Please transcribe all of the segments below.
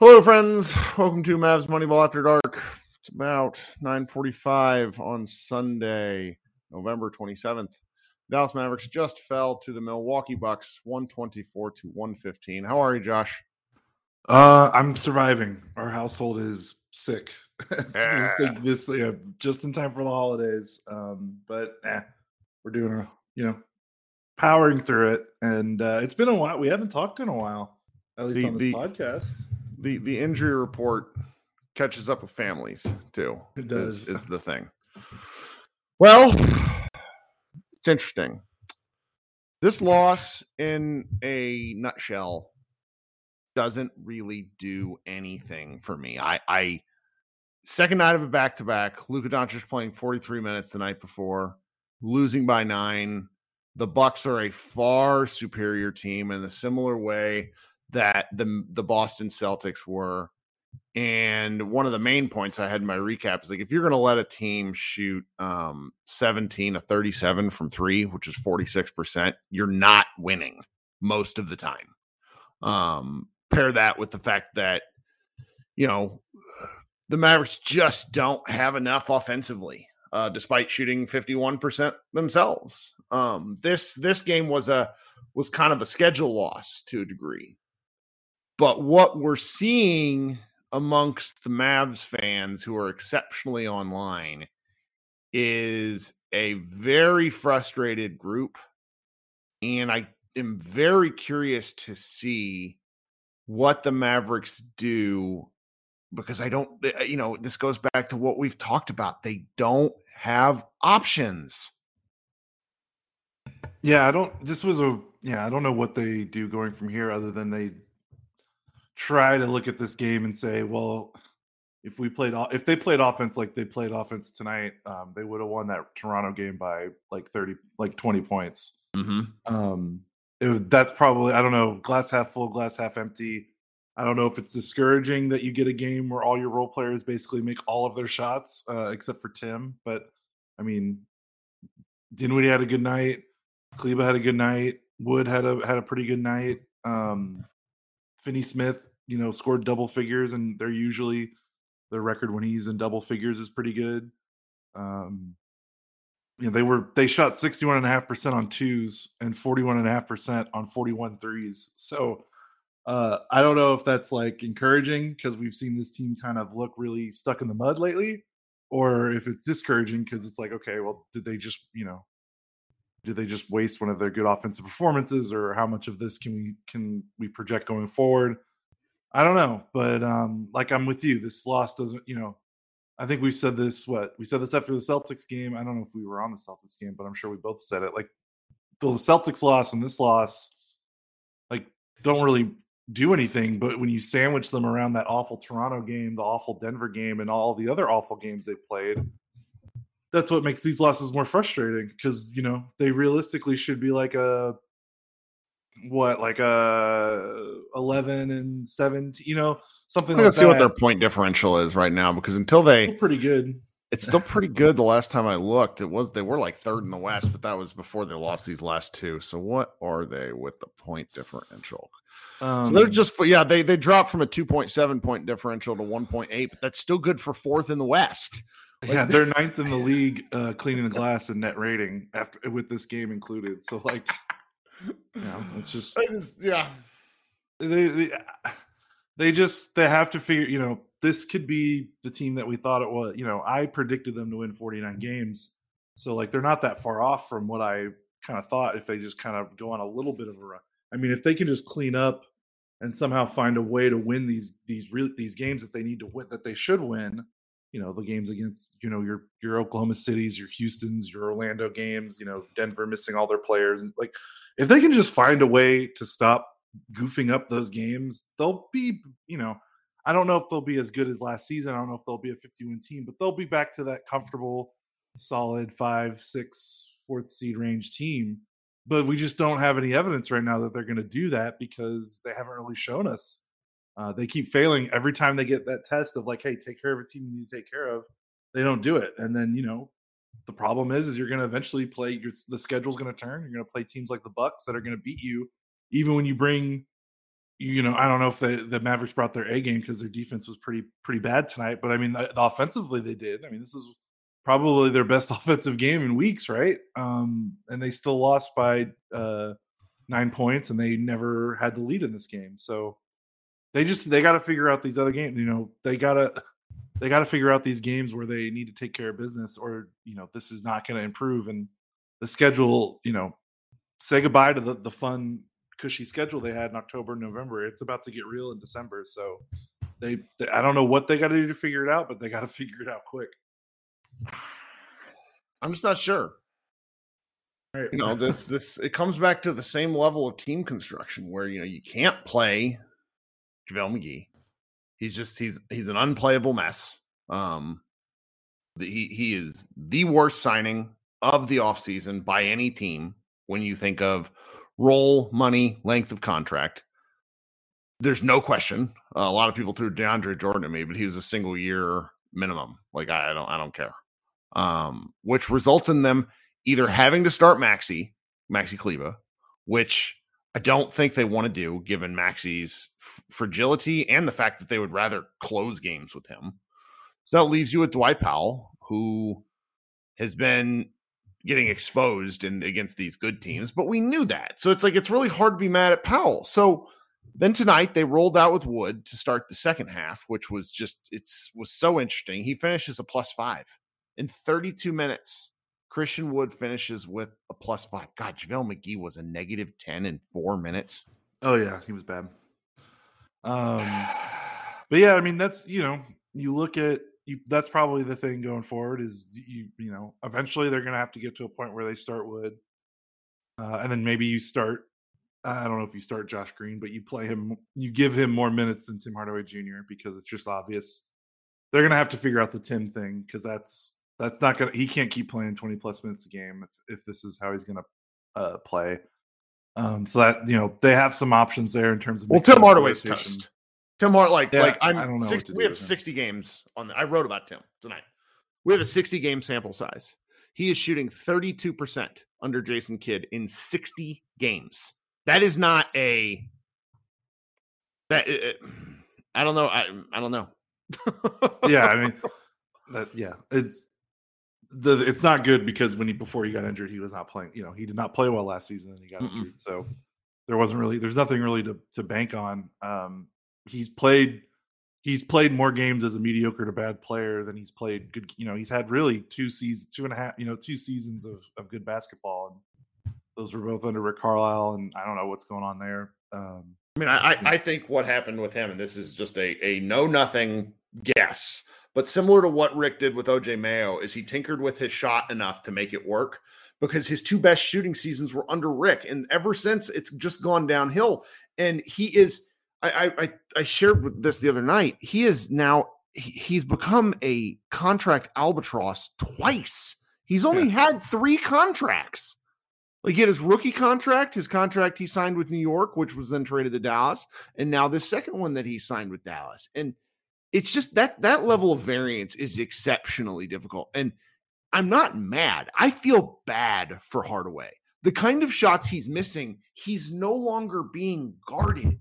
Hello, friends. Welcome to Mavs Moneyball After Dark. It's about 9:45 on Sunday, November 27th. The Dallas Mavericks just fell to the Milwaukee Bucks, 124 to 115. How are you, Josh? Uh, I'm surviving. Our household is sick. this thing, this yeah, just in time for the holidays. Um, but eh, we're doing a you know powering through it, and uh, it's been a while. We haven't talked in a while, at least The- on this the- podcast. The the injury report catches up with families too. It does. is the thing. Well, it's interesting. This loss, in a nutshell, doesn't really do anything for me. I, I second night of a back to back. Luka Doncic playing 43 minutes the night before, losing by nine. The Bucks are a far superior team in a similar way that the the Boston Celtics were. And one of the main points I had in my recap is like if you're going to let a team shoot um 17 to 37 from 3, which is 46%, you're not winning most of the time. Um pair that with the fact that you know the Mavericks just don't have enough offensively uh despite shooting 51% themselves. Um this this game was a was kind of a schedule loss to a degree. But what we're seeing amongst the Mavs fans who are exceptionally online is a very frustrated group. And I am very curious to see what the Mavericks do because I don't, uh, you know, this goes back to what we've talked about. They don't have options. Yeah, I don't. This was a yeah. I don't know what they do going from here, other than they try to look at this game and say, well, if we played if they played offense like they played offense tonight, um, they would have won that Toronto game by like thirty, like twenty points. Mm-hmm. Um, it, that's probably I don't know, glass half full, glass half empty. I don't know if it's discouraging that you get a game where all your role players basically make all of their shots, uh, except for Tim. But I mean, Dinwiddie had a good night. Kleber had a good night. Wood had a had a pretty good night. Um, Finney Smith, you know, scored double figures, and they're usually their record when he's in double figures is pretty good. Um, you know, they were they shot 61.5% on twos and 41.5% on 41 threes. So uh I don't know if that's like encouraging because we've seen this team kind of look really stuck in the mud lately, or if it's discouraging because it's like, okay, well, did they just, you know, did they just waste one of their good offensive performances, or how much of this can we can we project going forward? I don't know, but um, like I'm with you. This loss doesn't, you know, I think we said this. What we said this after the Celtics game. I don't know if we were on the Celtics game, but I'm sure we both said it. Like the Celtics loss and this loss, like don't really do anything. But when you sandwich them around that awful Toronto game, the awful Denver game, and all the other awful games they've played, that's what makes these losses more frustrating. Because you know they realistically should be like a what, like a eleven and seventeen, you know, something I'm like see what their point differential is right now because until they Still pretty good. It's still pretty good. The last time I looked, it was they were like third in the West, but that was before they lost these last two. So what are they with the point differential? Um, so they're just yeah they they dropped from a two point seven point differential to one point eight, but that's still good for fourth in the West. Yeah, they're ninth in the league uh, cleaning the glass and net rating after with this game included. So like, know, it's just just- yeah, they, they they just they have to figure. You know, this could be the team that we thought it was. You know, I predicted them to win forty nine games, so like they're not that far off from what I kind of thought. If they just kind of go on a little bit of a run, I mean, if they can just clean up and somehow find a way to win these these real these games that they need to win that they should win you know the games against you know your your Oklahoma cities, your Houston's, your Orlando games, you know Denver missing all their players, and like if they can just find a way to stop goofing up those games, they'll be you know I don't know if they'll be as good as last season. I don't know if they'll be a 50 win team, but they'll be back to that comfortable, solid five, six, fourth seed range team. But we just don't have any evidence right now that they're going to do that because they haven't really shown us. Uh, they keep failing every time they get that test of like, hey, take care of a team you need to take care of. They don't do it, and then you know the problem is, is you're going to eventually play. Your, the schedule's going to turn. You're going to play teams like the Bucks that are going to beat you, even when you bring you know, I don't know if the the Mavericks brought their A game because their defense was pretty pretty bad tonight. But I mean, the, the offensively they did. I mean, this was probably their best offensive game in weeks, right? Um, and they still lost by uh, nine points, and they never had the lead in this game. So they just they got to figure out these other games. You know, they gotta they got to figure out these games where they need to take care of business, or you know, this is not going to improve. And the schedule, you know, say goodbye to the the fun cushy schedule they had in October, November. It's about to get real in December. So they, they I don't know what they got to do to figure it out, but they got to figure it out quick. I'm just not sure. Right. You know, this this it comes back to the same level of team construction where you know you can't play JaVale McGee. He's just he's he's an unplayable mess. Um the, he he is the worst signing of the offseason by any team when you think of role, money, length of contract. There's no question. Uh, a lot of people threw DeAndre Jordan at me, but he was a single year minimum. Like I, I don't, I don't care. Um, which results in them either having to start Maxi, Maxi Kleber, which I don't think they want to do given Maxi's f- fragility and the fact that they would rather close games with him. So that leaves you with Dwight Powell, who has been getting exposed in against these good teams, but we knew that. So it's like it's really hard to be mad at Powell. So then tonight they rolled out with Wood to start the second half, which was just it's was so interesting. He finishes a plus five in 32 minutes. Christian Wood finishes with a plus five. God, JaVale McGee was a negative 10 in four minutes. Oh yeah, he was bad. Um but yeah, I mean that's you know, you look at you, that's probably the thing going forward is you you know eventually they're going to have to get to a point where they start Wood, uh, and then maybe you start. I don't know if you start Josh Green, but you play him, you give him more minutes than Tim Hardaway Jr. because it's just obvious they're going to have to figure out the Tim thing because that's that's not going to he can't keep playing 20 plus minutes a game if, if this is how he's going to uh, play. Um, so that you know they have some options there in terms of well, Tim Hardaway's toast. Tim Hart, like, Yeah, like I'm. I don't know 60 we have 60 games on. The, I wrote about Tim tonight. We have a 60 game sample size. He is shooting 32 percent under Jason Kidd in 60 games. That is not a. That uh, I don't know. I I don't know. yeah, I mean that yeah, it's the it's not good because when he before he got injured, he was not playing. You know, he did not play well last season, and he got Mm-mm. injured. So there wasn't really there's nothing really to to bank on. Um, he's played he's played more games as a mediocre to bad player than he's played good. You know, he's had really two seasons, two and a half, you know, two seasons of of good basketball, and those were both under Rick Carlisle. And I don't know what's going on there. Um, I mean, I, I I think what happened with him, and this is just a a know nothing guess, but similar to what Rick did with OJ Mayo, is he tinkered with his shot enough to make it work because his two best shooting seasons were under Rick, and ever since it's just gone downhill. And he is, I I I, shared with this the other night. He is now he's become a contract albatross twice. He's only had three contracts. Like he had his rookie contract, his contract he signed with New York, which was then traded to Dallas, and now this second one that he signed with Dallas. And it's just that that level of variance is exceptionally difficult. And I'm not mad. I feel bad for Hardaway. The kind of shots he's missing, he's no longer being guarded.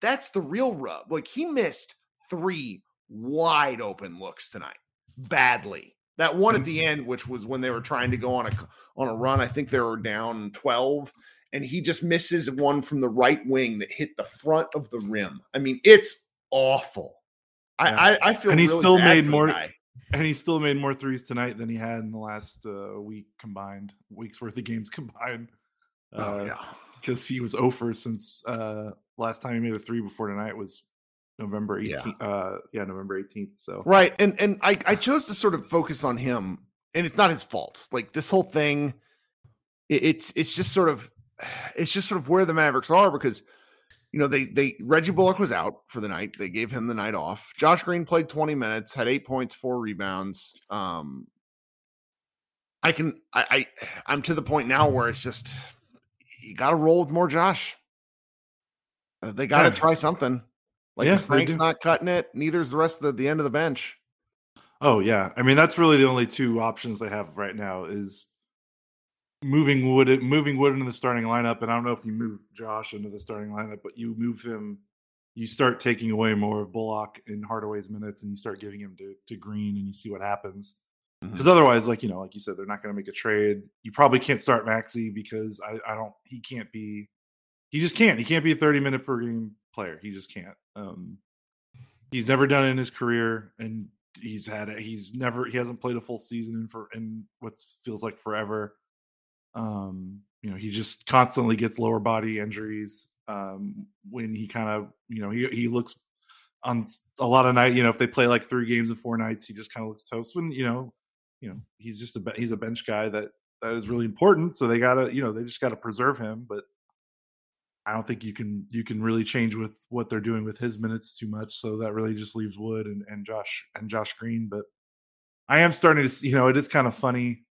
That's the real rub. Like he missed three wide open looks tonight, badly. That one at the mm-hmm. end, which was when they were trying to go on a on a run. I think they were down 12, and he just misses one from the right wing that hit the front of the rim. I mean, it's awful. I I, I feel And he really still made more- and he still made more threes tonight than he had in the last uh, week combined, weeks worth of games combined. Oh Uh, yeah. because he was over since uh last time he made a three before tonight was November Yeah. 18th. Uh yeah, November 18th. So Right. And and I, I chose to sort of focus on him, and it's not his fault. Like this whole thing, it, it's it's just sort of it's just sort of where the Mavericks are because you know they they Reggie Bullock was out for the night. They gave him the night off. Josh Green played 20 minutes, had eight points, four rebounds. Um I can I, I I'm to the point now where it's just you gotta roll with more Josh. Uh, They gotta Yeah. try something. Like Yeah, if Frank's not cutting it, neither's the rest of the, the end of the bench. oh yeah. I mean that's really the only two options they have right now is moving Wood moving Wood into the starting lineup, and I don't know if you move Josh into the starting lineup, but you move him, you start taking away more of Bullock and Hardaway's minutes, and you start giving him to, to Green, and you see what happens. Because mm-hmm. otherwise, like you know, like you said, they're not going to make a trade. You probably can't start Maxi because I, I don't. He can't be. He just can't. He can't be a thirty minute per game player. He just can't. Um, he's never done it in his career, and he's had it. He's never. He hasn't played a full season in for in what feels like forever. Um, you know, he just constantly gets lower body injuries. Um, when he kind of, you know, he he looks on a lot of night. You know, if they play like three games in four nights, he just kind of looks toast. When you know, you know, he's just a he's a bench guy that that is really important. So they gotta, you know, they just gotta preserve him. But I don't think you can you can really change with what they're doing with his minutes too much. So that really just leaves Wood and, and Josh and Josh Green. But I am starting to, see, you know, it is kind of funny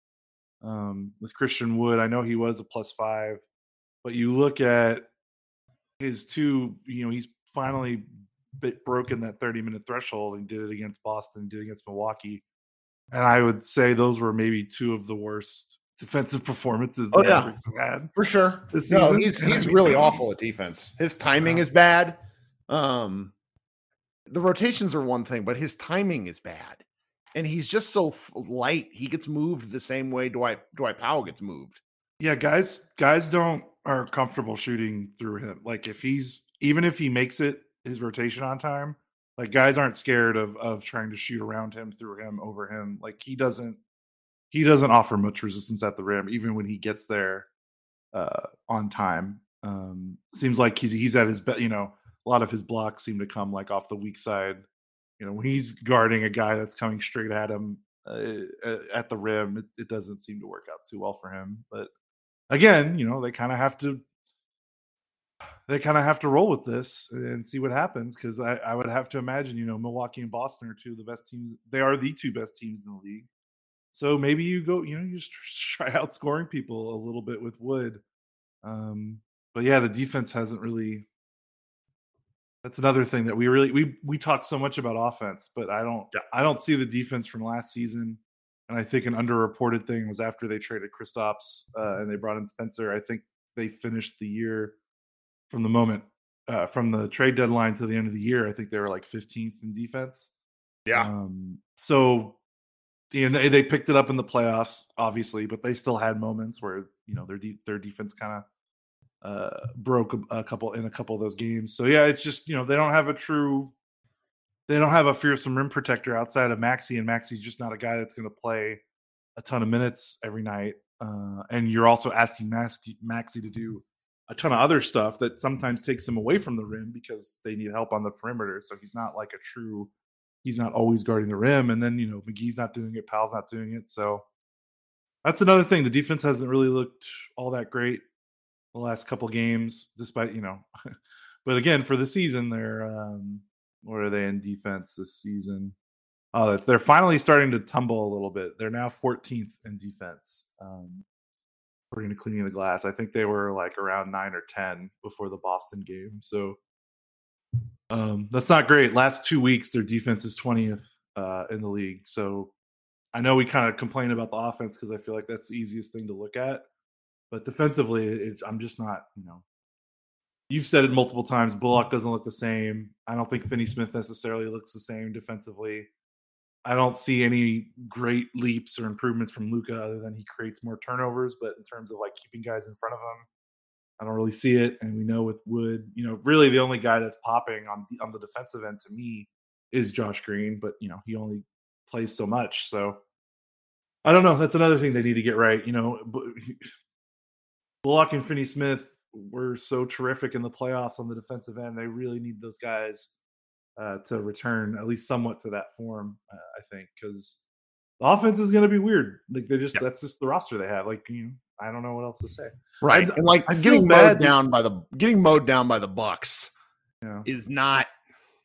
um, with Christian Wood. I know he was a plus five, but you look at his two, you know, he's finally bit broken that 30 minute threshold and did it against Boston, did it against Milwaukee. And I would say those were maybe two of the worst defensive performances oh, yeah. had for sure. No, he's he's really awful at defense. His timing is bad. Um, the rotations are one thing, but his timing is bad and he's just so light. He gets moved the same way Dwight Dwight Powell gets moved. Yeah, guys, guys don't are comfortable shooting through him. Like if he's even if he makes it his rotation on time, like guys aren't scared of of trying to shoot around him, through him, over him. Like he doesn't he doesn't offer much resistance at the rim, even when he gets there uh on time. Um seems like he's he's at his best, you know, a lot of his blocks seem to come like off the weak side you know when he's guarding a guy that's coming straight at him uh, at the rim it, it, doesn't seem to work out too well for him but again you know they kind of have to they kind of have to roll with this and see what happens because I, I would have to imagine you know milwaukee and boston are two of the best teams they are the two best teams in the league. So maybe you go you know you just try out scoring people a little bit with wood. Um but yeah the defense hasn't really that's another thing that we really we we talk so much about offense, but I don't yeah. I don't see the defense from last season. And I think an underreported thing was after they traded Kristaps uh, and they brought in Spencer. I think they finished the year from the moment uh, from the trade deadline to the end of the year. I think they were like 15th in defense. Yeah. Um, so and they, they picked it up in the playoffs, obviously, but they still had moments where you know their de- their defense kind of uh, broke a, couple in a couple of those games. So yeah, it's just you know they don't have a true, they don't have a fearsome rim protector outside of Maxi, and Maxi's just not a guy that's going to play a ton of minutes every night. Uh, and you're also asking Maxi, Maxey to do a ton of other stuff that sometimes takes him away from the rim because they need help on the perimeter. So he's not like a true, he's not always guarding the rim. And then you know McGee's not doing it, Powell's not doing it. So that's another thing. The defense hasn't really looked all that great the last couple games, despite you know. but again, for the season, they're um, what are they in defense this season? Oh, they're finally starting to tumble a little bit. They're now 14th in defense, um, according to Cleaning the Glass. I think they were like around nine or 10 before the Boston game. So um, that's not great. Last two weeks, their defense is 20th uh, in the league. So I know we kind of complain about the offense because I feel like that's the easiest thing to look at. But defensively, it, I'm just not, you know. You've said it multiple times. Bullock doesn't look the same. I don't think Finney Smith necessarily looks the same defensively. I don't see any great leaps or improvements from Luka other than he creates more turnovers. But in terms of like keeping guys in front of him, I don't really see it. And we know with Wood, you know, really the only guy that's popping on the, on the defensive end to me is Josh Green. But you know, he only plays so much. So I don't know. That's another thing they need to get right. You know, Bullock and Finney Smith were so terrific in the playoffs on the defensive end. They really need those guys uh, to return at least somewhat to that form. Uh, I think because the offense is going to be weird. Like they just yep. that's just the roster they have. Like you know, I don't know what else to say. Right, I, and like I getting mowed down by the getting mowed down by the Bucks yeah. is not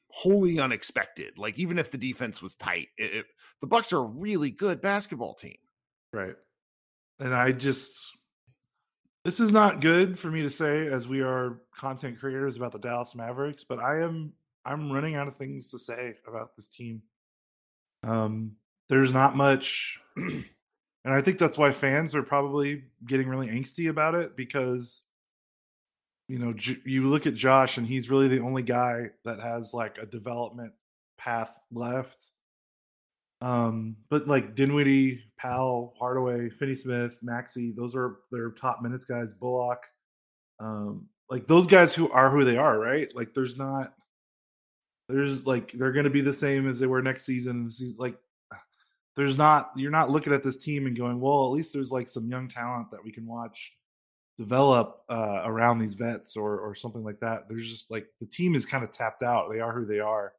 wholly unexpected. Like even if the defense was tight, it, it, the Bucks are a really good basketball team. Right, and I just this is not good for me to say as we are content creators about the Dallas Mavericks, but I am I'm running out of things to say about this team. Um, there's not much And I think that's why fans are probably getting really angsty about it because you know, J- you look at Josh and he's really the only guy that has like a development path left. Um, but like Dinwiddie, Powell, Hardaway, Finney Smith, Maxi, those are their top minutes guys. Bullock, um, like those guys who are who they are, right? Like there's not, there's like they're going to be the same as they were next season. Like there's not, you're not looking at this team and going, well, at least there's like some young talent that we can watch develop uh, around these vets or or something like that. There's just like the team is kind of tapped out. They are who they are,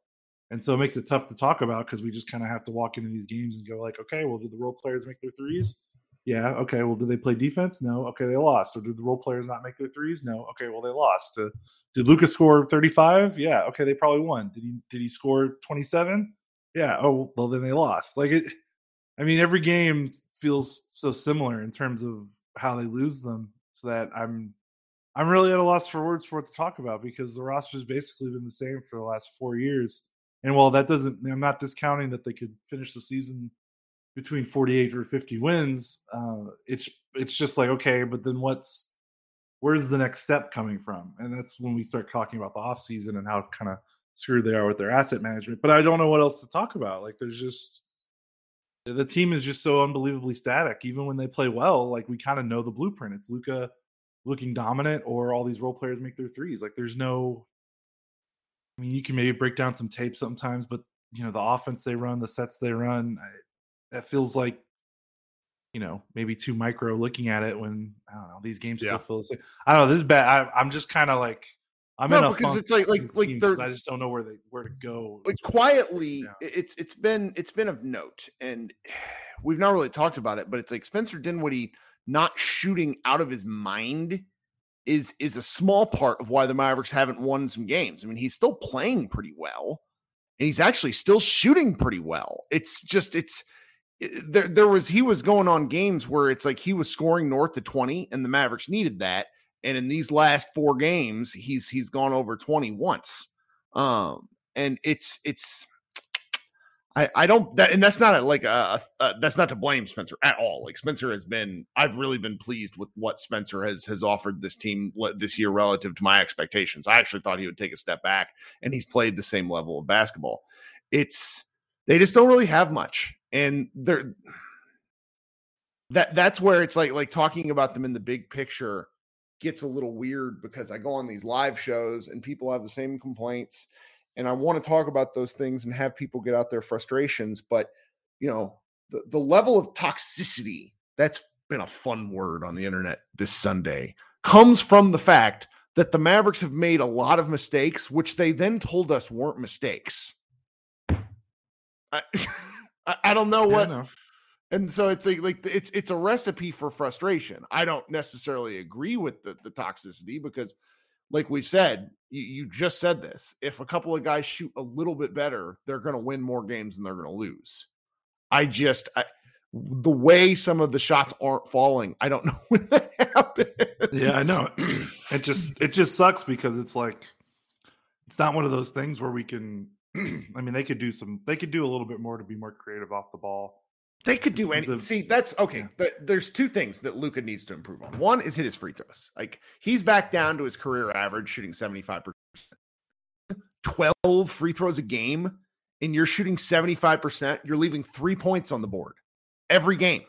and so it makes it tough to talk about because we just kind of have to walk into these games and go like, okay, well, did the role players make their threes? Yeah. Okay. Well, did they play defense? No. Okay, they lost. Or did the role players not make their threes? No. Okay. Well, they lost. Uh, did Luka's score 35? Yeah. Okay, they probably won. Did he? Did he score 27? Yeah. Oh, well, then they lost. Like it. I mean, every game feels so similar in terms of how they lose them so that I'm I'm really at a loss for words for what to talk about because the roster's basically been the same for the last four years. And while that doesn't, I'm not discounting that they could finish the season between 48 or 50 wins. Uh, it's it's just like okay, but then what's where's the next step coming from? And that's when we start talking about the offseason and how kind of screwed they are with their asset management. But I don't know what else to talk about. Like there's just the team is just so unbelievably static. Even when they play well, like we kind of know the blueprint. It's Luka looking dominant, or all these role players make their threes. Like there's no. I mean, you can maybe break down some tape sometimes, but you know the offense they run, the sets they run, that feels like you know maybe too micro looking at it when I don't know these games yeah. still feel the same. I don't know. This is bad. I, I'm just kind of like I'm no, in a because it's like like like I just don't know where they where to go. Like quietly, yeah. it's it's been it's been of note, and we've not really talked about it, but it's like Spencer Dinwiddie not shooting out of his mind is is a small part of why the Mavericks haven't won some games. I mean, he's still playing pretty well, and he's actually still shooting pretty well. It's just it's there there was he was going on games where it's like he was scoring north of 20 and the Mavericks needed that and in these last four games, he's he's gone over 20 once. Um, and it's it's I, I don't that and that's not a, like a, a, that's not to blame Spencer at all. Like Spencer has been I've really been pleased with what Spencer has has offered this team this year relative to my expectations. I actually thought he would take a step back and he's played the same level of basketball. It's they just don't really have much and they're that that's where it's like like talking about them in the big picture gets a little weird because I go on these live shows and people have the same complaints and I want to talk about those things and have people get out their frustrations but you know the, the level of toxicity that's been a fun word on the internet this Sunday comes from the fact that the Mavericks have made a lot of mistakes which they then told us weren't mistakes. I, I don't know what and so it's like like it's it's a recipe for frustration. I don't necessarily agree with the, the toxicity because, like we said, you, you just said this. If a couple of guys shoot a little bit better, they're going to win more games than they're going to lose. I just I, the way some of the shots aren't falling, I don't know when that happens. Yeah, I know. it just it just sucks because it's like it's not one of those things where we can. I mean, they could do some. They could do a little bit more to be more creative off the ball they could do anything. See, that's okay. Yeah. there's two things that Luka needs to improve on. One is hit his free throws. Like he's back down to his career average, shooting 75%. 12 free throws a game, and you're shooting 75%. You're leaving three points on the board every game.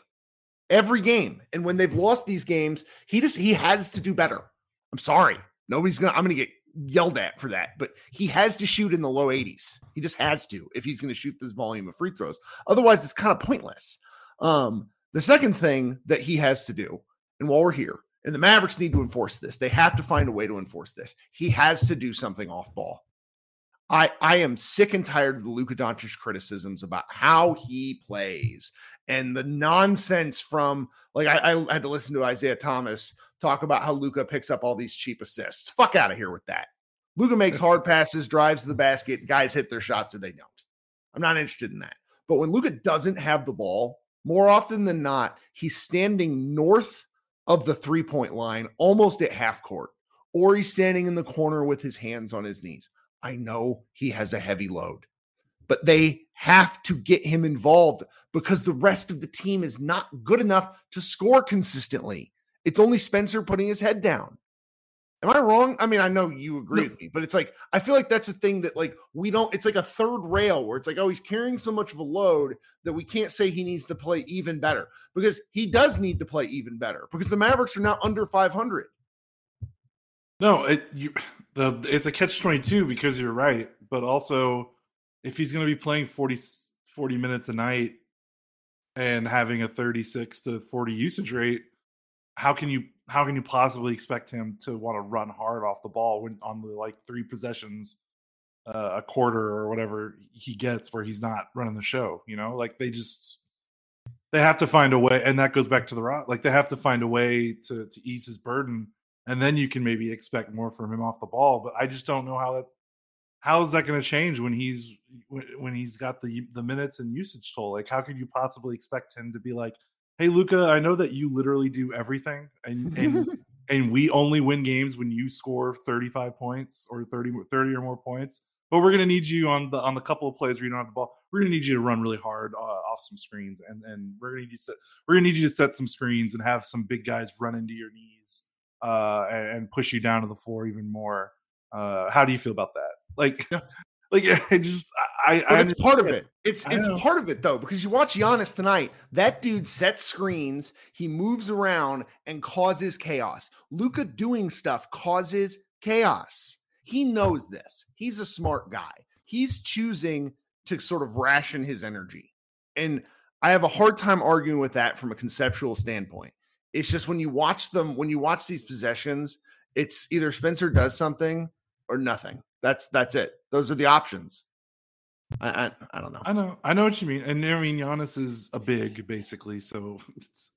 Every game. And when they've lost these games, he just he has to do better. I'm sorry. Nobody's gonna I'm gonna get yelled at for that, but he has to shoot in the low 80s. He just has to if he's going to shoot this volume of free throws. Otherwise, it's kind of pointless. Um, the second thing that he has to do, and while we're here, and the Mavericks need to enforce this, they have to find a way to enforce this. He has to do something off ball. I I am sick and tired of the Luka Doncic criticisms about how he plays and the nonsense from like I, I had to listen to Isaiah Thomas talk about how Luka picks up all these cheap assists. Fuck out of here with that. Luka makes hard passes, drives to the basket, guys hit their shots or they don't. I'm not interested in that. But when Luka doesn't have the ball, more often than not, he's standing north of the three point line, almost at half court, or he's standing in the corner with his hands on his knees. I know he has a heavy load. but they have to get him involved because the rest of the team is not good enough to score consistently. It's only Spencer putting his head down. Am I wrong? I mean, I know you agree no. with me, but it's like I feel like that's a thing that like we don't. It's like a third rail where it's like, oh, he's carrying so much of a load that we can't say he needs to play even better because he does need to play even better because the Mavericks are now under 500. No, it you the it's a catch 22 because you're right, but also if he's going to be playing 40 40 minutes a night and having a 36 to 40 usage rate, how can you how can you possibly expect him to want to run hard off the ball when on the like three possessions uh, a quarter or whatever he gets where he's not running the show you know? Like they just they have to find a way and that goes back to the rock like they have to find a way to to ease his burden and then you can maybe expect more from him off the ball but i just don't know how that how is that going to change when he's when he's got the the minutes and usage toll? Like how could you possibly expect him to be like hey Luka, I know that you literally do everything, and and and we only win games when you score 35 points or 30 30 or more points. But we're gonna need you on the on the couple of plays where you don't have the ball. We're gonna need you to run really hard uh, off some screens, and and we're gonna need you to set, we're gonna need you to set some screens and have some big guys run into your knees uh, and, and push you down to the floor even more. Uh, how do you feel about that? Like, like I just I, but I it's part of it. It's it's part of it though because you watch Giannis tonight. That dude sets screens. He moves around and causes chaos. Luka doing stuff causes chaos. He knows this. He's a smart guy. He's choosing to sort of ration his energy, and I have a hard time arguing with that from a conceptual standpoint. It's just when you watch them, when you watch these possessions, it's either Spencer does something or nothing. That's that's it. Those are the options. I, I, I don't know. I know I know what you mean. And I mean Giannis is a big basically, so it's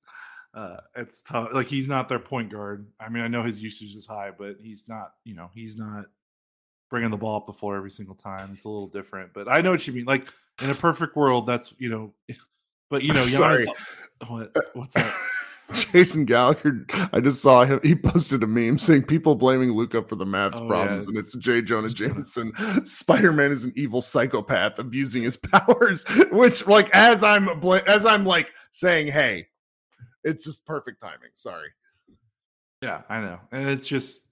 uh it's tough. Like he's not their point guard. I mean, I know his usage is high, but he's not. You know, he's not bringing the ball up the floor every single time. It's a little different. But I know what you mean. Like in a perfect world, that's you know. But you know, Giannis, Sorry. What? What's that? Jason Gallagher, I just saw him. He posted a meme saying people blaming Luka for the Mavs oh, problems, yeah. and it's J. Jonah Jameson. Spider Man is an evil psychopath abusing his powers. Which, like, as I'm as I'm like saying, hey, it's just perfect timing. Sorry. Yeah, I know, and it's just.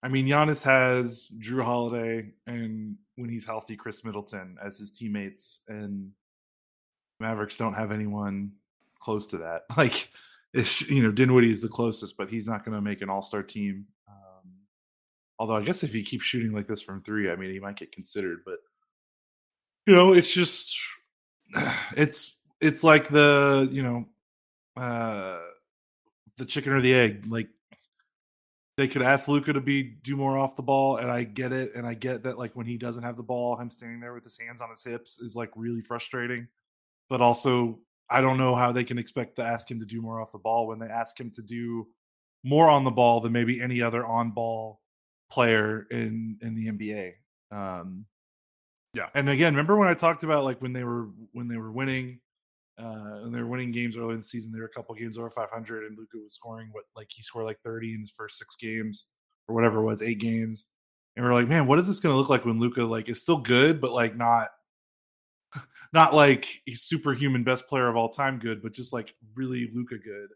I mean, Giannis has Jrue Holiday and when he's healthy, Khris Middleton as his teammates, and Mavericks don't have anyone close to that. Like, it's you know, Dinwiddie is the closest, but he's not going to make an All Star team. Um, although I guess if he keeps shooting like this from three, I mean, he might get considered. But you know, it's just it's it's like the you know uh the chicken or the egg. Like they could ask Luka to be do more off the ball, and I get it, and I get that like when he doesn't have the ball, him standing there with his hands on his hips is like really frustrating. But also, I don't know how they can expect to ask him to do more off the ball when they ask him to do more on the ball than maybe any other on ball player in in the NBA. Um, yeah, and again, remember when I talked about like when they were when they were winning, uh, when they were winning games early in the season, there were a couple games over 500, and Luka was scoring what like he scored like 30 in his first six games or whatever it was, eight games, and we are like, man, what is this going to look like when Luka like is still good but like not not like he's superhuman best player of all time good, but just like really Luka good.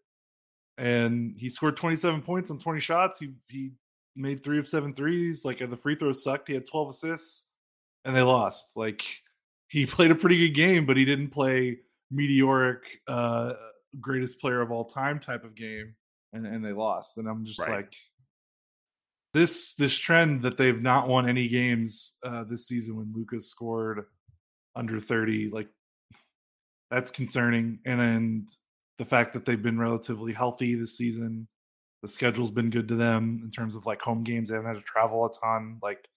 And he scored 27 points on 20 shots. He he made three of seven threes. Like the free throws sucked. He had 12 assists, and they lost. Like he played a pretty good game, but he didn't play meteoric uh greatest player of all time type of game, and, and they lost. And I'm just right. like this this trend that they've not won any games uh, this season when Luka's scored under 30 like that's concerning and the fact that they've been relatively healthy this season the schedule's been good to them in terms of like home games they haven't had to travel a ton like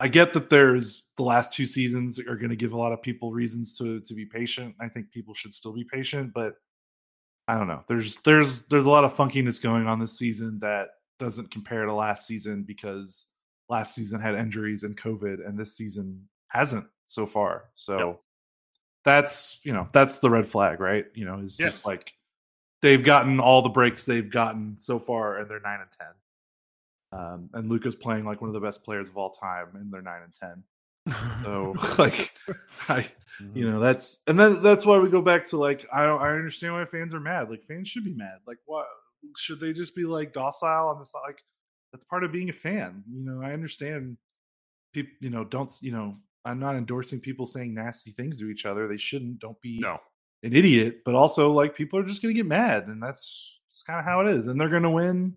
i get that there's the last two seasons are going to give a lot of people reasons to to be patient i think people should still be patient but i don't know there's there's there's a lot of funkiness going on this season that doesn't compare to last season because last season had injuries and covid and this season hasn't so far. So yep. that's you know that's the red flag, right? You know, is yes. just like they've gotten all the breaks they've gotten so far, and they're nine and ten. Um, and Luka's playing like one of the best players of all time, and they're nine and ten. So like, I Mm-hmm. you know that's and then that's why we go back to like I don't I understand why fans are mad. Like fans should be mad. Like what should they just be like docile on this? Like that's part of being a fan. You know I understand people. You know don't you know I'm not endorsing people saying nasty things to each other. They shouldn't. Don't be no. an idiot. But also like people are just gonna get mad, and that's, that's kind of how it is. And they're gonna win.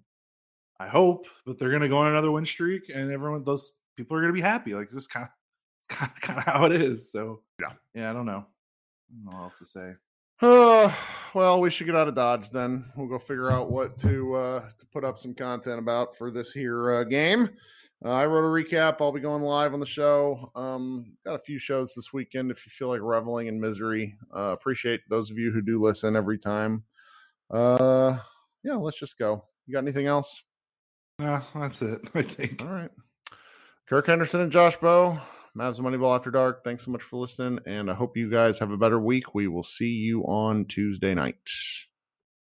I hope, but they're gonna go on another win streak, and everyone those people are gonna be happy. Like it's just kind of it's kind of kind of how it is. So Yeah. yeah, I don't know. I don't know what else to say. Uh, well, we should get out of Dodge then. We'll go figure out what to uh, to put up some content about for this here uh, game. Uh, I wrote a recap. I'll be going live on the show. Um, got a few shows this weekend. If you feel like reveling in misery, uh, appreciate those of you who do listen every time. Uh, yeah, let's just go. You got anything else? No, that's it. I think. All right. Kirk Henderson and Josh Bowe, Mavs Moneyball After Dark. Thanks so much for listening, and I hope you guys have a better week. We will see you on Tuesday night.